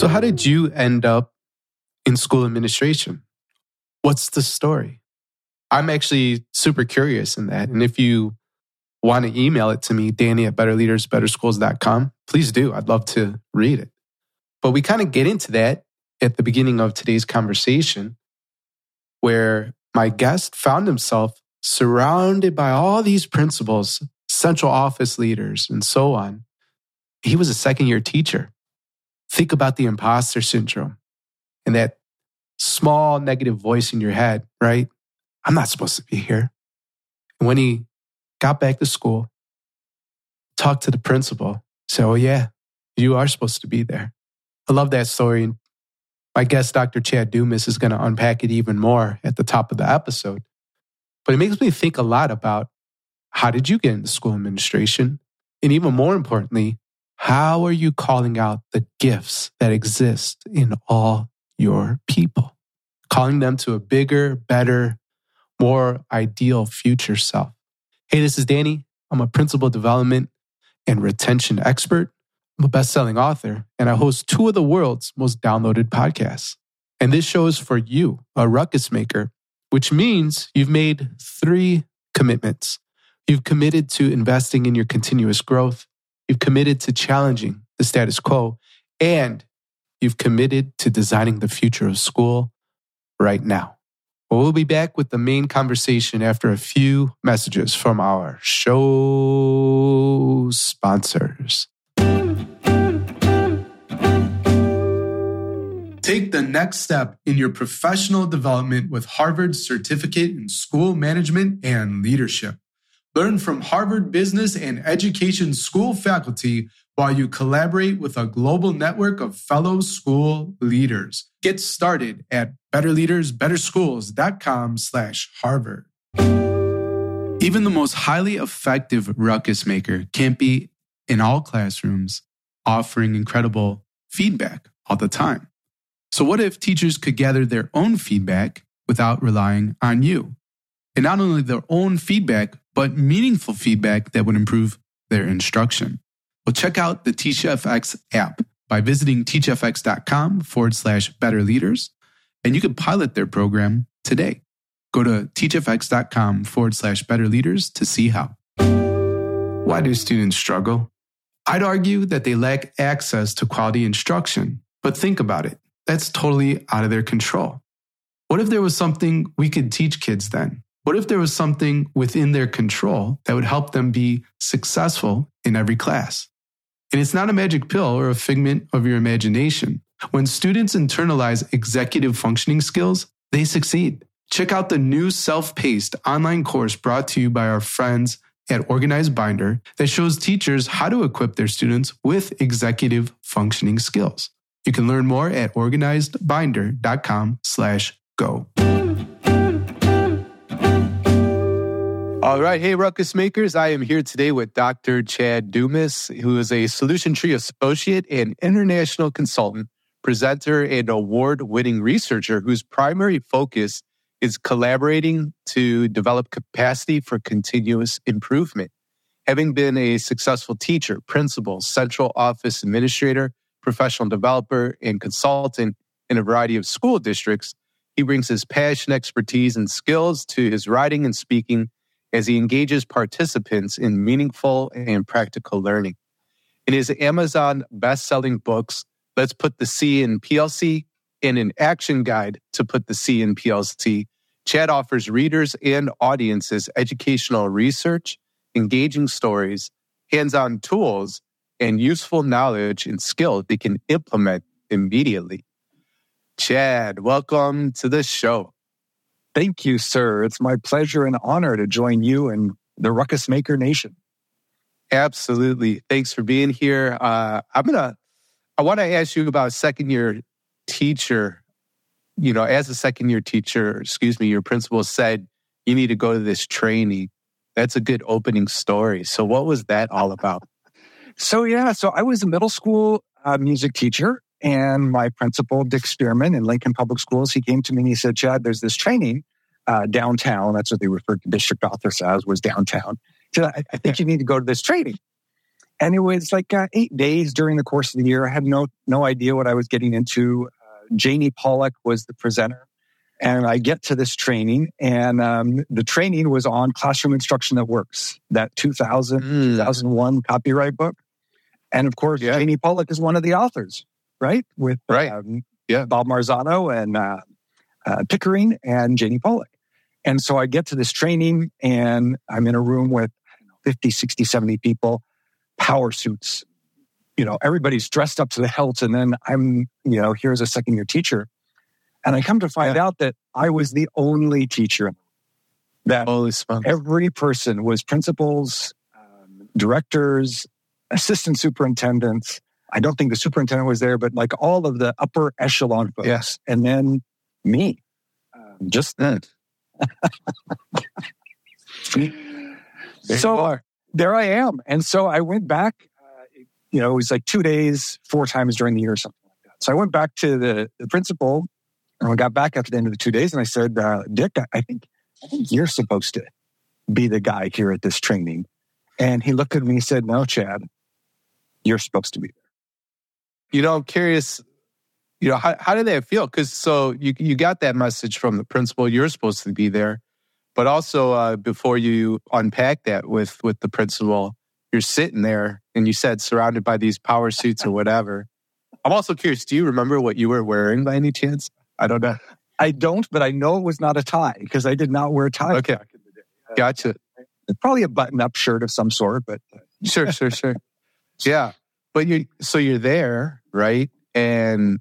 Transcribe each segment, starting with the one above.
So, how did you end up in school administration? What's the story? I'm actually super curious in that. And if you want to email it to me, Danny at betterleadersbetterschools.com, please do. I'd love to read it. But we kind of get into that at the beginning of today's conversation, where my guest found himself surrounded by all these principals, central office leaders, and so on. He was a second year teacher. Think about the imposter syndrome and that small negative voice in your head, right? I'm not supposed to be here. And when he got back to school, talked to the principal, said, Oh, yeah, you are supposed to be there. I love that story. And my guest, Dr. Chad Dumas, is going to unpack it even more at the top of the episode. But it makes me think a lot about how did you get into school administration? And even more importantly, how are you calling out the gifts that exist in all your people? Calling them to a bigger, better, more ideal future self. Hey, this is Danny. I'm a principal development and retention expert. I'm a best selling author, and I host two of the world's most downloaded podcasts. And this show is for you, a ruckus maker, which means you've made three commitments. You've committed to investing in your continuous growth, you've committed to challenging the status quo, and you've committed to designing the future of school right now. we'll be back with the main conversation after a few messages from our show sponsors. Take the next step in your professional development with Harvard's certificate in school management and leadership. Learn from Harvard Business and Education School faculty while you collaborate with a global network of fellow school leaders. Get started at betterleadersbetterschools.com slash Harvard. Even the most highly effective ruckus maker can't be in all classrooms offering incredible feedback all the time. So, what if teachers could gather their own feedback without relying on you? And not only their own feedback, but meaningful feedback that would improve their instruction. Well, check out the TeachFX app by visiting teachfx.com forward slash better leaders, and you can pilot their program today. Go to teachfx.com forward slash better leaders to see how. Why do students struggle? I'd argue that they lack access to quality instruction. But think about it that's totally out of their control. What if there was something we could teach kids then? What if there was something within their control that would help them be successful in every class? And it's not a magic pill or a figment of your imagination. When students internalize executive functioning skills, they succeed. Check out the new self paced online course brought to you by our friends at Organized Binder that shows teachers how to equip their students with executive functioning skills. You can learn more at organizedbinder.com slash go. All right. Hey, Ruckus Makers. I am here today with Dr. Chad Dumas, who is a Solution Tree Associate and International Consultant, presenter, and award winning researcher whose primary focus is collaborating to develop capacity for continuous improvement. Having been a successful teacher, principal, central office administrator, professional developer, and consultant in a variety of school districts, he brings his passion, expertise, and skills to his writing and speaking as he engages participants in meaningful and practical learning. In his Amazon best-selling books, Let's Put the C in PLC and an action guide to put the C in PLC, Chad offers readers and audiences educational research, engaging stories, hands-on tools, and useful knowledge and skill they can implement immediately. Chad, welcome to the show. Thank you, sir. It's my pleasure and honor to join you and the Ruckus Maker Nation. Absolutely. Thanks for being here. Uh, I'm gonna. I want to ask you about second year teacher. You know, as a second year teacher, excuse me, your principal said you need to go to this training. That's a good opening story. So, what was that all about? So, yeah, so I was a middle school uh, music teacher, and my principal, Dick Spearman in Lincoln Public Schools, he came to me and he said, Chad, there's this training uh, downtown. That's what they referred to district office as, was downtown. So I, I think you need to go to this training. and it was like uh, eight days during the course of the year. I had no no idea what I was getting into. Uh, Janie Pollock was the presenter, and I get to this training, and um, the training was on classroom instruction that works. That 2000 mm. 2001 copyright book, and of course, yeah. Janie Pollock is one of the authors, right? With right, um, yeah, Bob Marzano and uh, uh, Pickering and Janie Pollock. And so I get to this training, and I'm in a room with 50, 60, 70 people power suits. You know, everybody's dressed up to the hilt. And then I'm, you know, here's a second year teacher. And I come to find yeah. out that I was the only teacher that every person was principals, um, directors, assistant superintendents. I don't think the superintendent was there, but like all of the upper echelon folks. Yes. And then me, um, just then. so there I am. And so I went back, uh, you know, it was like two days, four times during the year or something like that. So I went back to the, the principal and I got back after the end of the two days and I said, uh, Dick, I think, I think you're supposed to be the guy here at this training. And he looked at me and said, No, Chad, you're supposed to be there. You know, I'm curious, you know, how, how did that feel? Because so you, you got that message from the principal, you're supposed to be there. But also, uh, before you unpack that with with the principal, you're sitting there and you said surrounded by these power suits or whatever. I'm also curious. Do you remember what you were wearing by any chance? I don't know. I don't, but I know it was not a tie because I did not wear a tie. Okay, gotcha. It's probably a button-up shirt of some sort, but sure, sure, sure. yeah, but you so you're there, right? And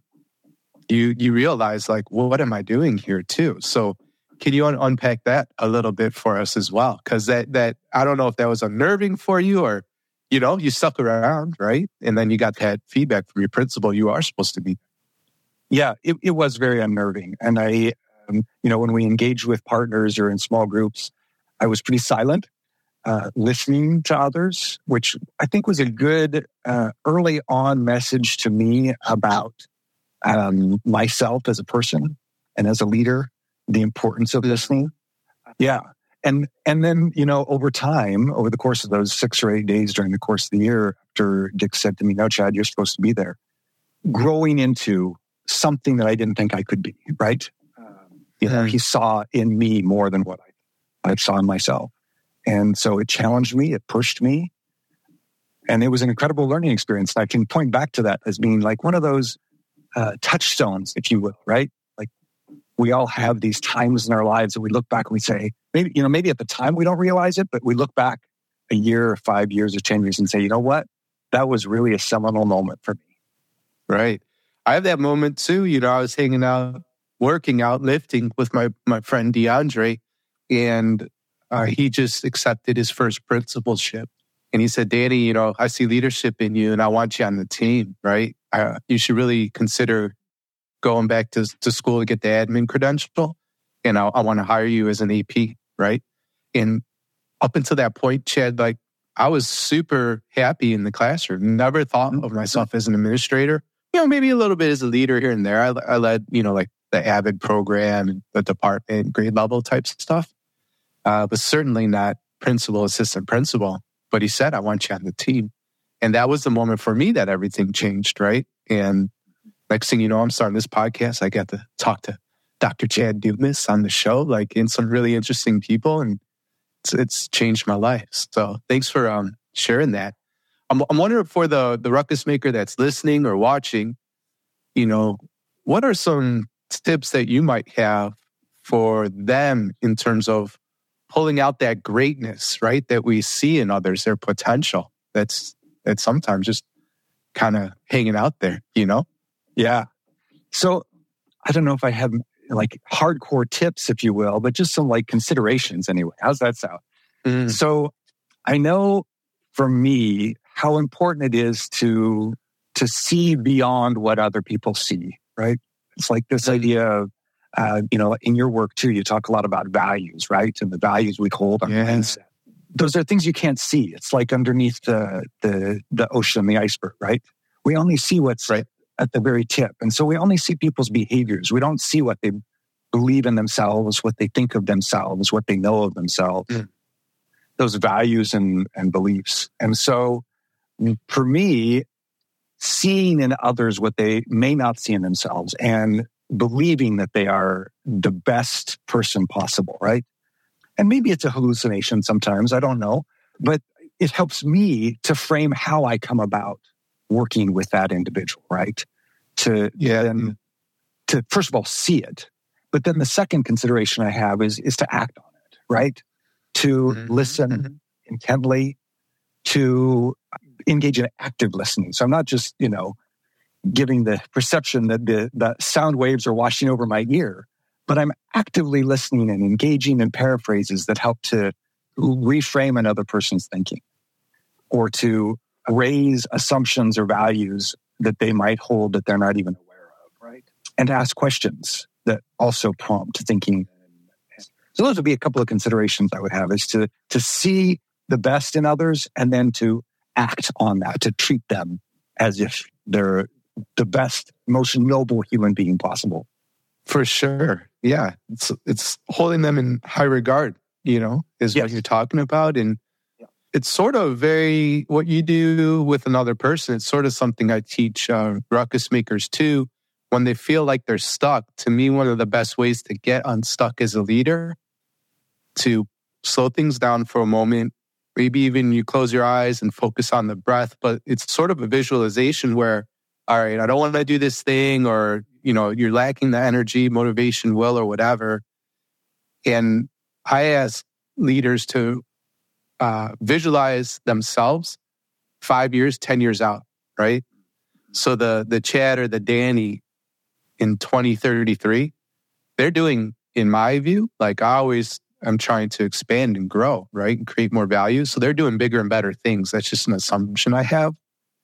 you you realize like, well, what am I doing here too? So can you un- unpack that a little bit for us as well? Because that that I don't know if that was unnerving for you or you know you stuck around, right? And then you got that feedback from your principal. You are supposed to be. Yeah, it, it was very unnerving, and I, um, you know, when we engage with partners or in small groups, I was pretty silent, uh, listening to others, which I think was a good uh, early on message to me about um, myself as a person and as a leader the importance of listening. Yeah. And and then, you know, over time, over the course of those six or eight days during the course of the year, after Dick said to me, No, Chad, you're supposed to be there, growing into something that I didn't think I could be, right? Um, you know, he saw in me more than what I, I saw in myself. And so it challenged me, it pushed me. And it was an incredible learning experience. I can point back to that as being like one of those uh, touchstones, if you will, right? Like we all have these times in our lives that we look back and we say, maybe, you know, maybe at the time we don't realize it, but we look back a year or five years or 10 years and say, you know what? That was really a seminal moment for me. Right. I have that moment too. You know, I was hanging out, working out, lifting with my, my friend DeAndre, and uh, he just accepted his first principalship. And he said, Danny, you know, I see leadership in you and I want you on the team, right? You should really consider going back to, to school to get the admin credential and I, I want to hire you as an AP, right? And up until that point, Chad, like I was super happy in the classroom. Never thought of myself as an administrator. You know, maybe a little bit as a leader here and there. I, I led, you know, like the AVID program, the department, grade level types of stuff, uh, but certainly not principal, assistant principal. But he said, I want you on the team. And that was the moment for me that everything changed, right? And next thing you know, I'm starting this podcast. I got to talk to Dr. Chad Dumas on the show, like in some really interesting people, and it's, it's changed my life. So thanks for um, sharing that. I'm, I'm wondering for the the ruckus maker that's listening or watching, you know, what are some tips that you might have for them in terms of pulling out that greatness, right? That we see in others, their potential. That's that's sometimes just kind of hanging out there, you know. Yeah. So I don't know if I have like hardcore tips, if you will, but just some like considerations anyway. How's that sound? Mm. So I know for me how important it is to to see beyond what other people see, right? It's like this idea of uh, you know, in your work too, you talk a lot about values, right? And the values we hold on yeah. Those are things you can't see. It's like underneath the the the ocean, the iceberg, right? We only see what's right at the very tip. And so we only see people's behaviors. We don't see what they believe in themselves, what they think of themselves, what they know of themselves, mm. those values and, and beliefs. And so for me, seeing in others what they may not see in themselves and believing that they are the best person possible, right? And maybe it's a hallucination sometimes, I don't know, but it helps me to frame how I come about working with that individual, right? To Yeah. then to first of all see it, but then the second consideration I have is is to act on it, right? To Mhm. listen Mhm. intently, to engage in active listening. So I'm not just you know giving the perception that the the sound waves are washing over my ear, but I'm actively listening and engaging in paraphrases that help to reframe another person's thinking or to raise assumptions or values that they might hold that they're not even aware of, right? And ask questions that also prompt thinking. So those would be a couple of considerations I would have is to to see the best in others and then to act on that, to treat them as if they're the best, most noble human being possible. For sure. Yeah. It's it's holding them in high regard, you know, is what you're talking about. And Yeah. it's sort of very what you do with another person. It's sort of something I teach uh, ruckus makers too. When they feel like they're stuck, to me, one of the best ways to get unstuck as a leader, to slow things down for a moment. Maybe even you close your eyes and focus on the breath, but it's sort of a visualization where, all right, I don't want to do this thing, or you know, you're lacking the energy, motivation, will, or whatever. And I ask leaders to uh, visualize themselves five years, 10 years out, right? So the, the Chad or the Danny in 2033, they're doing, in my view, like I always I'm trying to expand and grow, right? And create more value. So they're doing bigger and better things. That's just an assumption I have.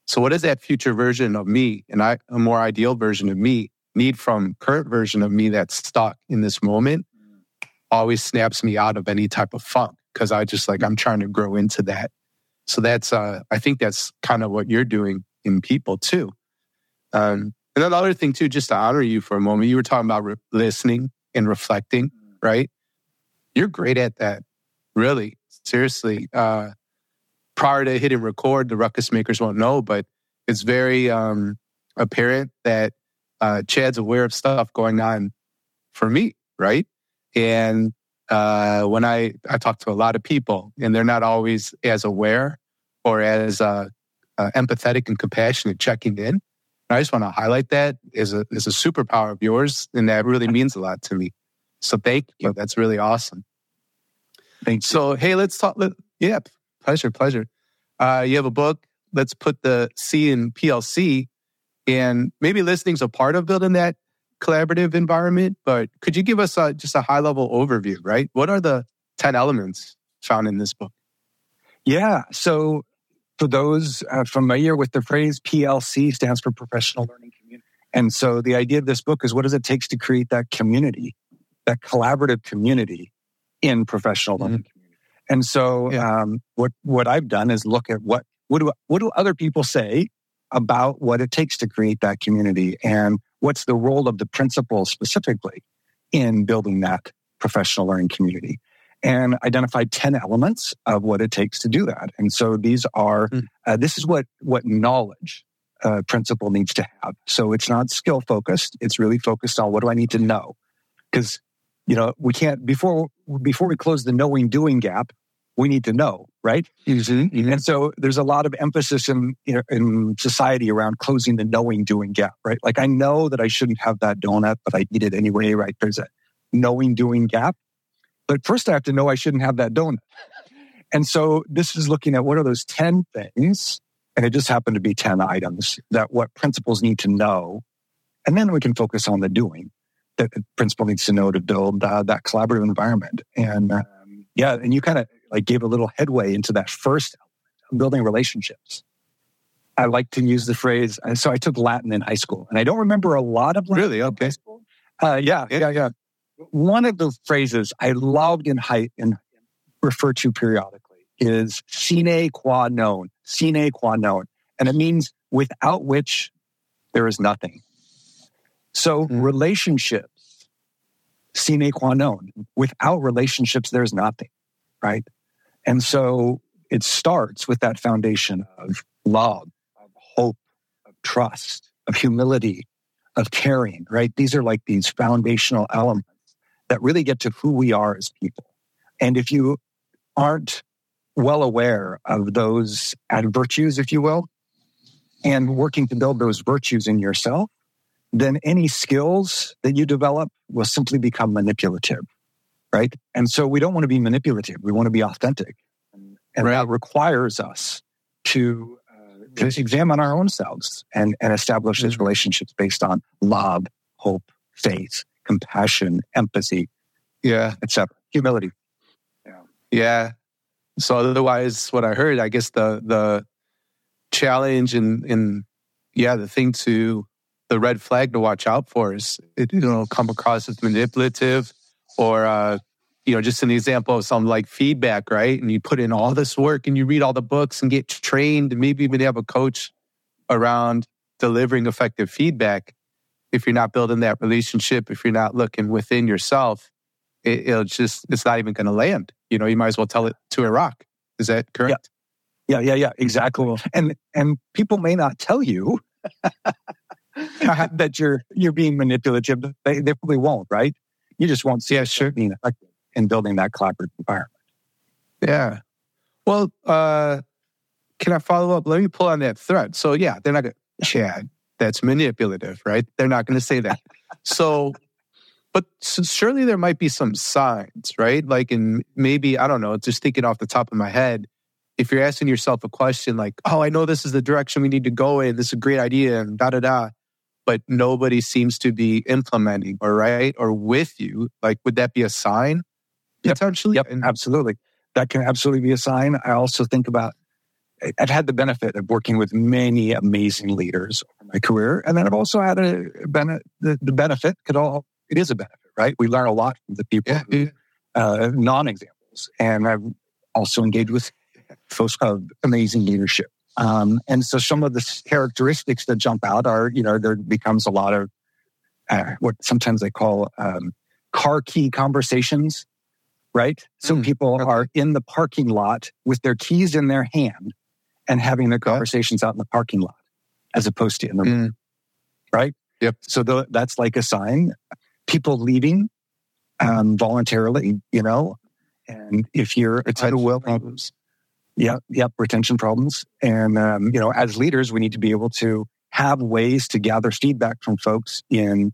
So what does that future version of me and I, a more ideal version of me need from current version of me that's stuck in this moment always snaps me out of any type of funk because I just like I'm trying to grow into that. So that's uh I think that's kind of what you're doing in people too. Um and then the other thing too, just to honor you for a moment, you were talking about re- listening and reflecting, right? You're great at that, really. Seriously, uh, prior to hitting record, the ruckus makers won't know, but it's very um, apparent that uh, Chad's aware of stuff going on for me, right? And uh, when I I talk to a lot of people, and they're not always as aware or as uh, uh, empathetic and compassionate checking in. I just want to highlight that as a as a superpower of yours, and that really means a lot to me. So thank you. That's really awesome. Thanks. So hey, let's talk. Let, yeah, pleasure, pleasure. Uh, you have a book. Let's put the C in PLC, and maybe listening's a part of building that collaborative environment. But could you give us a, just a high level overview? Right, what are the ten elements found in this book? Yeah. So for those uh, familiar with the phrase PLC stands for professional learning community. And so the idea of this book is what does it take to create that community, that collaborative community in professional learning community. And so Yeah. um, what what I've done is look at what what do what do other people say about what it takes to create that community and what's the role of the principal specifically in building that professional learning community and identified 10 elements of what it takes to do that. And so these are, Mm. uh, this is what, what knowledge uh, principal needs to have. So it's not skill focused. It's really focused on what do I need to know? Because, you know, we can't, before, before we close the knowing doing gap, we need to know, right? Mm-hmm. And so there's a lot of emphasis in, in in society around closing the knowing doing gap, right? Like I know that I shouldn't have that donut, but I eat it anyway, right? There's a knowing doing gap. But first I have to know I shouldn't have that donut. And so this is looking at what are those 10 things, and it just happened to be 10 items that what principals need to know. And then we can focus on the doing that the principal needs to know to build uh, that collaborative environment. And um, yeah, and you kind of like gave a little headway into that first building relationships. I like to use the phrase. uh, So I took Latin in high school, and I don't remember a lot of Latin Really? Okay. Uh, yeah, yeah, yeah. One of the phrases I loved in high and refer to periodically is sine qua non. Sine qua non, and it means without which there is nothing. So Mm. relationships, sine qua non. Without relationships, there's nothing, right? And so it starts with that foundation of love, of hope, of trust, of humility, of caring, right? These are like these foundational elements that really get to who we are as people. And if you aren't well aware of those virtues, if you will, and working to build those virtues in yourself, then any skills that you develop will simply become manipulative, right? And so we don't want to be manipulative. We want to be authentic. And right. that requires us to, uh, to examine our own selves and, and establish these mm-hmm. relationships based on love, hope, faith, compassion, empathy, yeah, etc. Humility. Yeah. Yeah. So otherwise, what I heard, I guess the the challenge and and yeah, the thing to the red flag to watch out for is it you know come across as manipulative or uh, you know just an example of some like feedback, right? And you put in all this work and you read all the books and get trained, and maybe even have a coach around delivering effective feedback. If you're not building that relationship, if you're not looking within yourself, it, will just it's not even going to land. You know, you might as well tell it to a rock. Is that correct? Yeah, yeah, yeah, yeah exactly. And and people may not tell you that you're you're being manipulative. They, they probably won't, right? You just won't see yeah, sure. being effective in building that collaborative environment. Yeah. Well, uh, can I follow up? Let me pull on that thread. So yeah, they're not going Chad, that's manipulative, right? They're not going to say that. so but surely there might be some signs, right? Like, in maybe, I don't know, just thinking off the top of my head, if you're asking yourself a question like, oh, I know this is the direction we need to go in, this is a great idea, and da da da, but nobody seems to be implementing or right or with you, like, would that be a sign potentially? Yep, yep absolutely. That can absolutely be a sign. I also think about, I've had the benefit of working with many amazing leaders over my career. And then I've also had a, the, the benefit, could all it is a benefit, right? We learn a lot from the people, yeah, uh, non-examples, and I've also engaged with folks of amazing leadership. Um, and so some of the characteristics that jump out are, you know, there becomes a lot of uh, what sometimes they call um, car key conversations, right? So mm, people okay. are in the parking lot with their keys in their hand and having their conversations out in the parking lot as opposed to in the room, mm. right? Yep. So the, that's like a sign people leaving um, voluntarily, you know, and if you're a title will problems. Yeah, yep, retention problems. And, um, you know, as leaders, we need to be able to have ways to gather feedback from folks in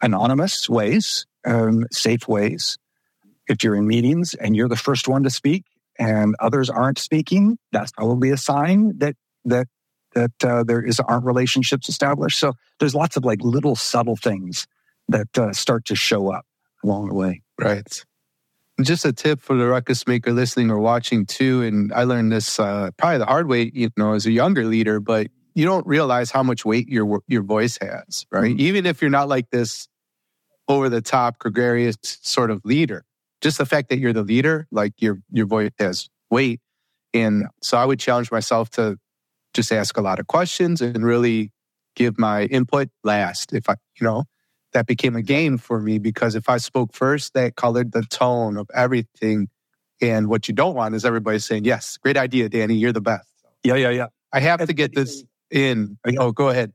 anonymous ways, um, safe ways. If you're in meetings and you're the first one to speak and others aren't speaking, that's probably a sign that, that, that uh, there is aren't relationships established. So there's lots of like little subtle things that uh, start to show up along the way. Right. Just a tip for the ruckus maker listening or watching too. And I learned this uh, probably the hard way, you know, as a younger leader, but you don't realize how much weight your your voice has, right? Mm-hmm. Even if you're not like this over the top gregarious sort of leader, just the fact that you're the leader, like your your voice has weight. And so I would challenge myself to just ask a lot of questions and really give my input last. If I, you know, that became a game for me because if I spoke first, that colored the tone of everything. And what you don't want is everybody saying, Yes, great idea, Danny, you're the best. Yeah, yeah, yeah. I have to get this in. Oh, go ahead.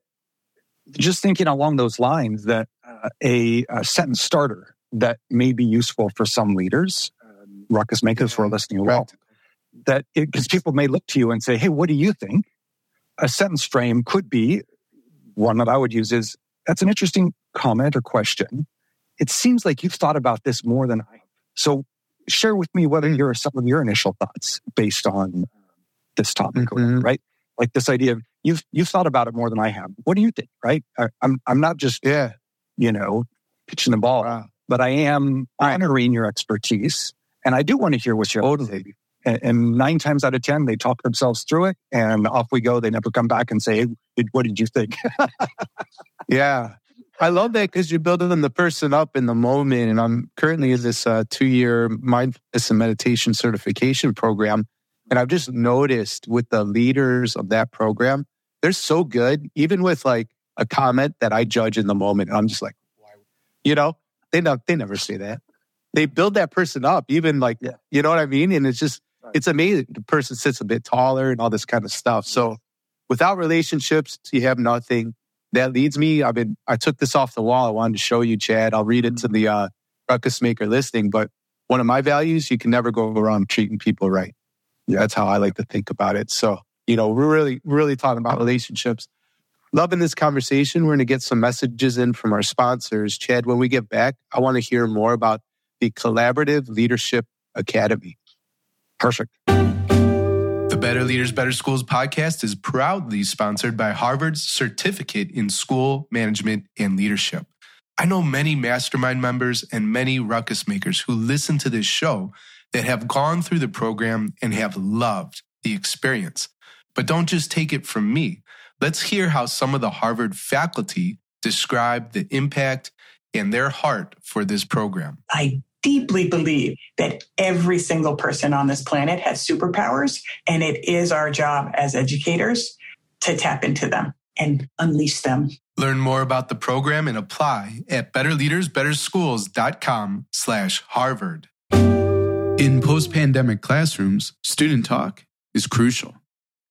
Just thinking along those lines that uh, a, a, sentence starter that may be useful for some leaders, um, ruckus makers who are listening well, that because people may look to you and say, Hey, what do you think? A sentence frame could be one that I would use is that's an interesting comment or question. It seems like you've thought about this more than I. So share with me whether your some of your initial thoughts based on this topic, mm-hmm. right? Like this idea of you've you've thought about it more than I have. What do you think? Right? I, I'm I'm not just yeah, you know, pitching the ball, wow. but I am honoring your expertise, and I do want to hear what you're totally. And, and nine times out of ten, they talk themselves through it, and off we go. They never come back and say, "What did you think?" yeah, I love that because you're building the person up in the moment. And I'm currently in this uh, two year mindfulness and meditation certification program. And I've just noticed with the leaders of that program, they're so good, even with like a comment that I judge in the moment. I'm just like. You know, they, don't, they never say that. They build that person up, even like, yeah. you know what I mean? And it's just, it's amazing. The person sits a bit taller and all this kind of stuff. So without relationships, you have nothing. That leads me. I've been, I took this off the wall. I wanted to show you, Chad. I'll read it to the uh, ruckus maker listing. But one of my values, you can never go wrong treating people right. Yeah. That's how I like to think about it. So, you know, we're really, really talking about relationships. Loving this conversation. We're going to get some messages in from our sponsors. Chad, when we get back, I want to hear more about the Collaborative Leadership Academy. Perfect. Better Leaders, Better Schools podcast is proudly sponsored by Harvard's Certificate in School Management and Leadership. I know many mastermind members and many ruckus makers who listen to this show that have gone through the program and have loved the experience. But don't just take it from me. Let's hear how some of the Harvard faculty describe the impact and their heart for this program. I deeply believe that every single person on this planet has superpowers, and it is our job as educators to tap into them and unleash them. Learn more about the program and apply at betterleadersbetterschools.com slash Harvard. In post-pandemic classrooms, student talk is crucial.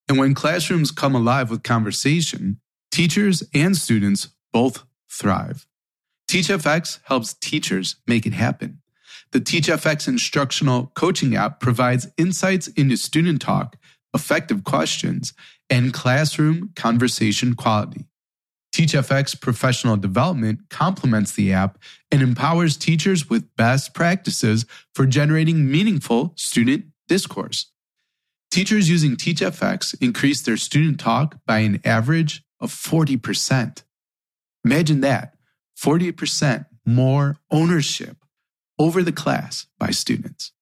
And when classrooms come alive with conversation, teachers and students both thrive. TeachFX helps teachers make it happen. The TeachFX instructional coaching app provides insights into student talk, effective questions, and classroom conversation quality. TeachFX professional development complements the app and empowers teachers with best practices for generating meaningful student discourse. Teachers using TeachFX increase their student talk by an average of 40%. Imagine that 40% more ownership over the class by students.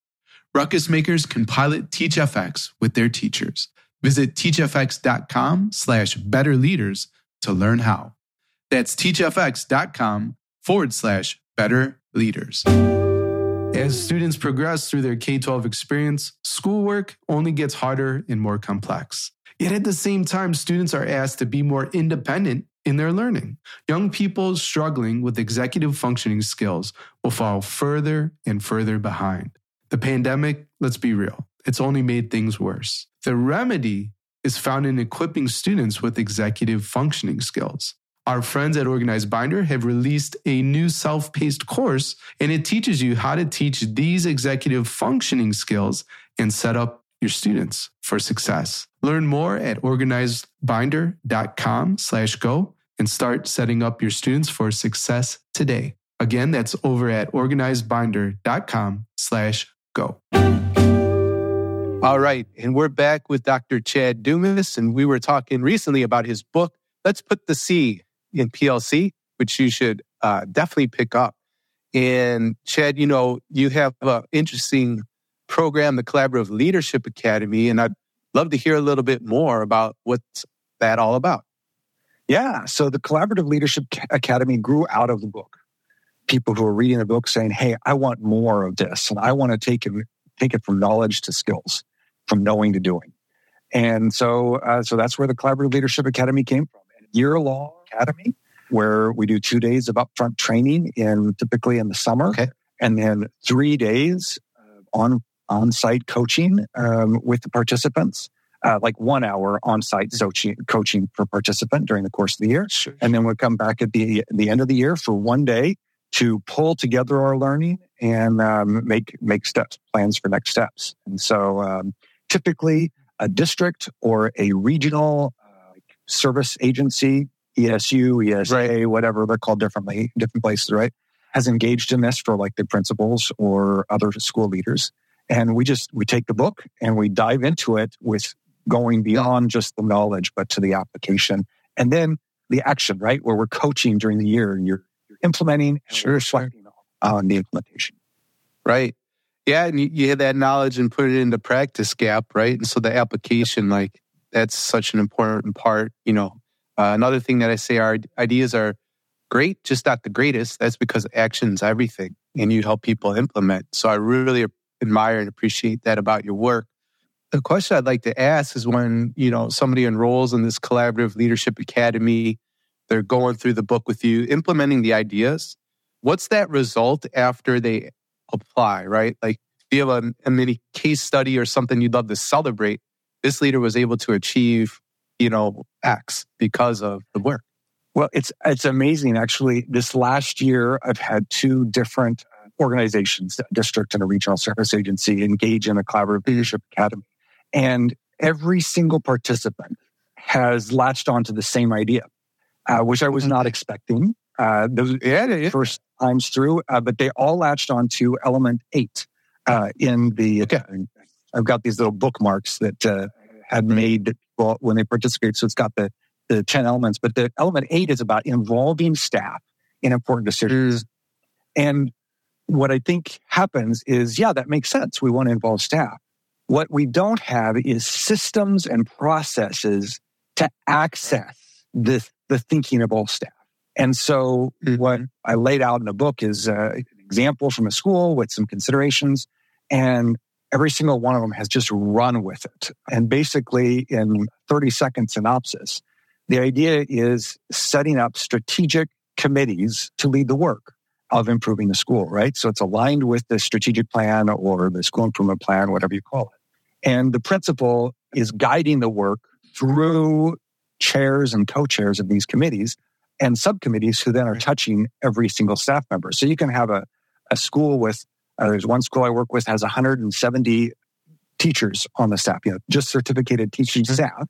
Ruckus makers can pilot TeachFX with their teachers. Visit teachfx.com slash better leaders to learn how. That's teachfx.com forward slash better leaders. As students progress through their K 12 experience, schoolwork only gets harder and more complex. Yet at the same time, students are asked to be more independent in their learning. Young people struggling with executive functioning skills will fall further and further behind. The pandemic, let's be real, it's only made things worse. The remedy is found in equipping students with executive functioning skills. Our friends at Organized Binder have released a new self paced course, and it teaches you how to teach these executive functioning skills and set up your students for success. Learn more at organizedbinder.com slash go and start setting up your students for success today. Again, that's over at organizedbinder.com slash go. All right. And we're back with Dr. Chad Dumas. And we were talking recently about his book, Let's Put the C in PLC, which you should uh, definitely pick up. And Chad, you know, you have an interesting program, the Collaborative Leadership Academy. And I'd love to hear a little bit more about what's that all about. Yeah. So the Collaborative Leadership Academy grew out of the book. People who are reading the book saying, Hey, I want more of this and I want to take it, take it from knowledge to skills, from knowing to doing. And so, uh, so that's where the Collaborative Leadership Academy came from. Year long academy where we do two days of upfront training in typically in the summer. Okay. And then three days on on site coaching um, with the participants. Uh, like one hour on site coaching, per participant during the course of the year. Sure. And then we'll come back at the, the end of the year for one day to pull together our learning and um, make, make steps, plans for next steps. And so um, typically a district or a regional uh, service agency, ESU, ESA, right. whatever they're called differently, different places, right? Has engaged in this for like the principals or other school leaders and we just we take the book and we dive into it with going beyond just the knowledge but to the application. And then the action right? Where we're coaching during the year and you're, you're implementing and sure, sure. on the implementation. Right. Yeah and you, you had that knowledge and put it into practice gap right? And so the application like that's such an important part you know. Uh, another thing that i say our ideas are great just not the greatest. That's because action's everything and you help people implement. So i really admire and appreciate that about your work. The question I'd like to ask is when, you know, somebody enrolls in this collaborative leadership academy, they're going through the book with you, implementing the ideas. What's that result after they apply, right? Like Do you have a, a mini case study or something you'd love to celebrate? This leader was able to achieve, you know, X because of the work. Well, it's it's amazing actually. This last year, I've had two different organizations, district and a regional service agency, engage in a collaborative leadership academy, and every single participant has latched onto the same idea, uh, which I was not expecting. Uh, those yeah, yeah. first times through, uh, but they all latched onto element eight uh, in the. Okay. I've got these little bookmarks that uh, had made well, when they participate. So it's got the the 10 elements, but the element eight is about involving staff in important decisions. Mm. And what I think happens is, yeah, that makes sense. We want to involve staff. What we don't have is systems and processes to access the, the thinking of all staff. And so mm. what I laid out in the book is uh, an example from a school with some considerations. And every single one of them has just run with it. And basically, in 30 second synopsis, the idea is setting up strategic committees to lead the work of improving the school, right? So it's aligned with the strategic plan or the school improvement plan, whatever you call it. And the principal is guiding the work through chairs and co-chairs of these committees and subcommittees who then are touching every single staff member. So you can have a, a school with, uh, there's one school I work with has 170 teachers on the staff, you know, just certificated teaching mm-hmm. staff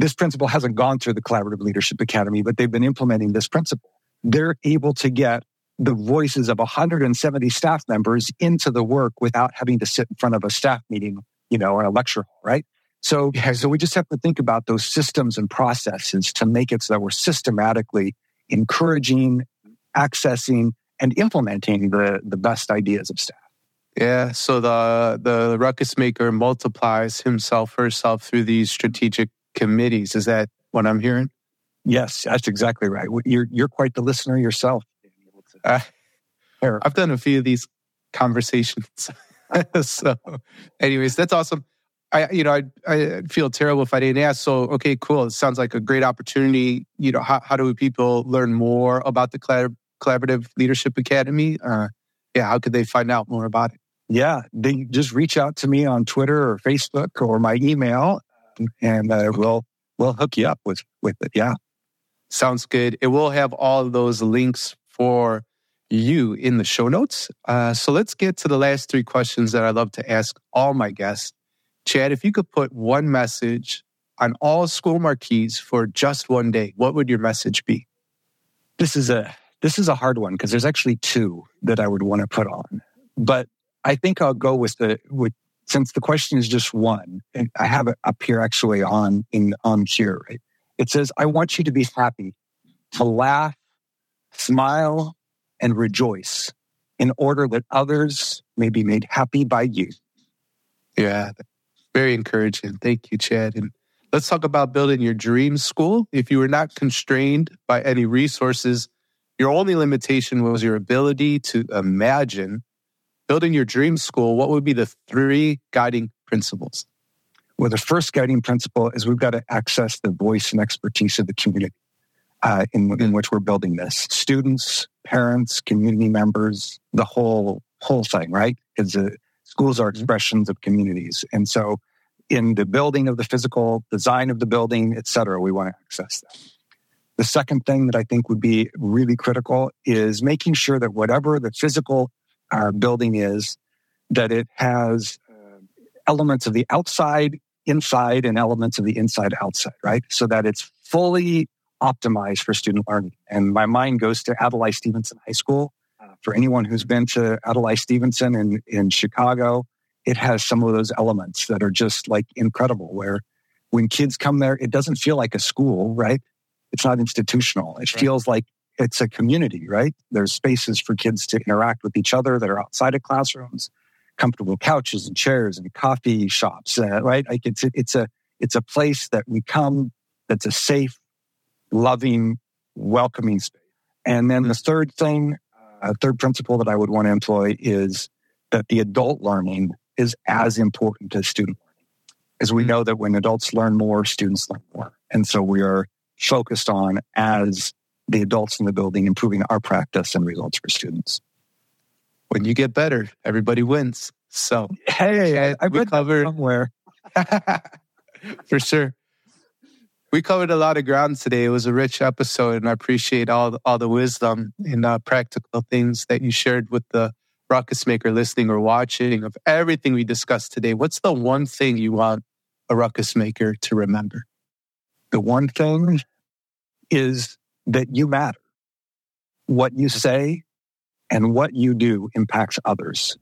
this principle hasn't gone through the Collaborative Leadership Academy, but they've been implementing this principle. They're able to get the voices of 170 staff members into the work without having to sit in front of a staff meeting, you know, or a lecture hall, right? So, yeah, so we just have to think about those systems and processes to make it so that we're systematically encouraging, accessing, and implementing the, the best ideas of staff. Yeah, so the the ruckus maker multiplies himself herself through these strategic committees. Is that what I'm hearing? Yes, that's exactly right. You're you're quite the listener yourself. Uh, I've done a few of these conversations. so, anyways, that's awesome. I, you know, I, I feel terrible if I didn't ask. So, okay, cool. It sounds like a great opportunity. You know, how, how do people learn more about the Collaborative Leadership Academy? Uh, yeah, how could they find out more about it? Yeah, they just reach out to me on Twitter or Facebook or my email, and uh, we'll we'll hook you up with with it. Yeah, sounds good. It will have all of those links for you in the show notes. Uh, so let's get to the last three questions that I love to ask all my guests. Chad, if you could put one message on all school marquees for just one day, what would your message be? This is a this is a hard one because there's actually two that I would want to put on. But I think I'll go with the with since the question is just one, and I have it up here actually on in on here, right? It says, I want you to be happy, to laugh, smile, and rejoice in order that others may be made happy by you. Yeah, very encouraging. Thank you, Chad. And let's talk about building your dream school. If you were not constrained by any resources, your only limitation was your ability to imagine building your dream school, what would be the three guiding principles? Well, the first guiding principle is we've got to access the voice and expertise of the community uh, in, in which we're building this. Students, parents, community members, the whole whole thing, right? Because the schools are mm-hmm. expressions of communities, and so in the building of the physical design of the building, et cetera, we want to access that. The second thing that I think would be really critical is making sure that whatever the physical our building is that it has uh, elements of the outside inside and elements of the inside outside, right? So that it's fully optimized for student learning. And my mind goes to Adlai Stevenson High School. Uh, for anyone who's been to Adlai Stevenson in, in Chicago, it has some of those elements that are just like incredible, where when kids come there, it doesn't feel like a school, right? It's not institutional. It right. feels like it's a community, right? There's spaces for kids to interact with each other that are outside of classrooms, comfortable couches and chairs and coffee shops, uh, right? Like it's it's a it's a place that we come that's a safe, loving, welcoming space. And then the third thing, uh, third principle that I would want to employ is that the adult learning is as important as student learning. As we mm-hmm. know that when adults learn more, students learn more. And so we are focused on as the adults in the building, improving our practice and results for students. When you get better, everybody wins. So hey, I we read covered somewhere. for sure. We covered a lot of ground today. It was a rich episode, and I appreciate all the, all the wisdom and uh, practical things that you shared with the ruckus maker listening or watching of everything we discussed today. What's the one thing you want a ruckus maker to remember? The one thing is that you matter. What you say and what you do impacts others.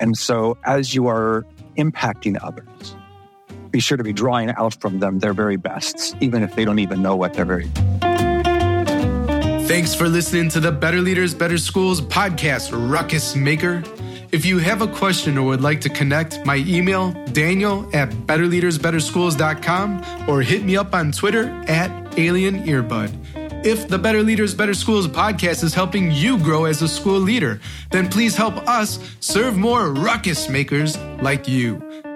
And so as you are impacting others, be sure to be drawing out from them their very best, even if they don't even know what they're very. Thanks for listening to the Better Leaders, Better Schools podcast, Ruckus Maker. If you have a question or would like to connect, my email, daniel at betterleadersbetterschools.com or hit me up on Twitter at Alien Earbud. If the Better Leaders, Better Schools podcast is helping you grow as a school leader, then please help us serve more ruckus makers like you.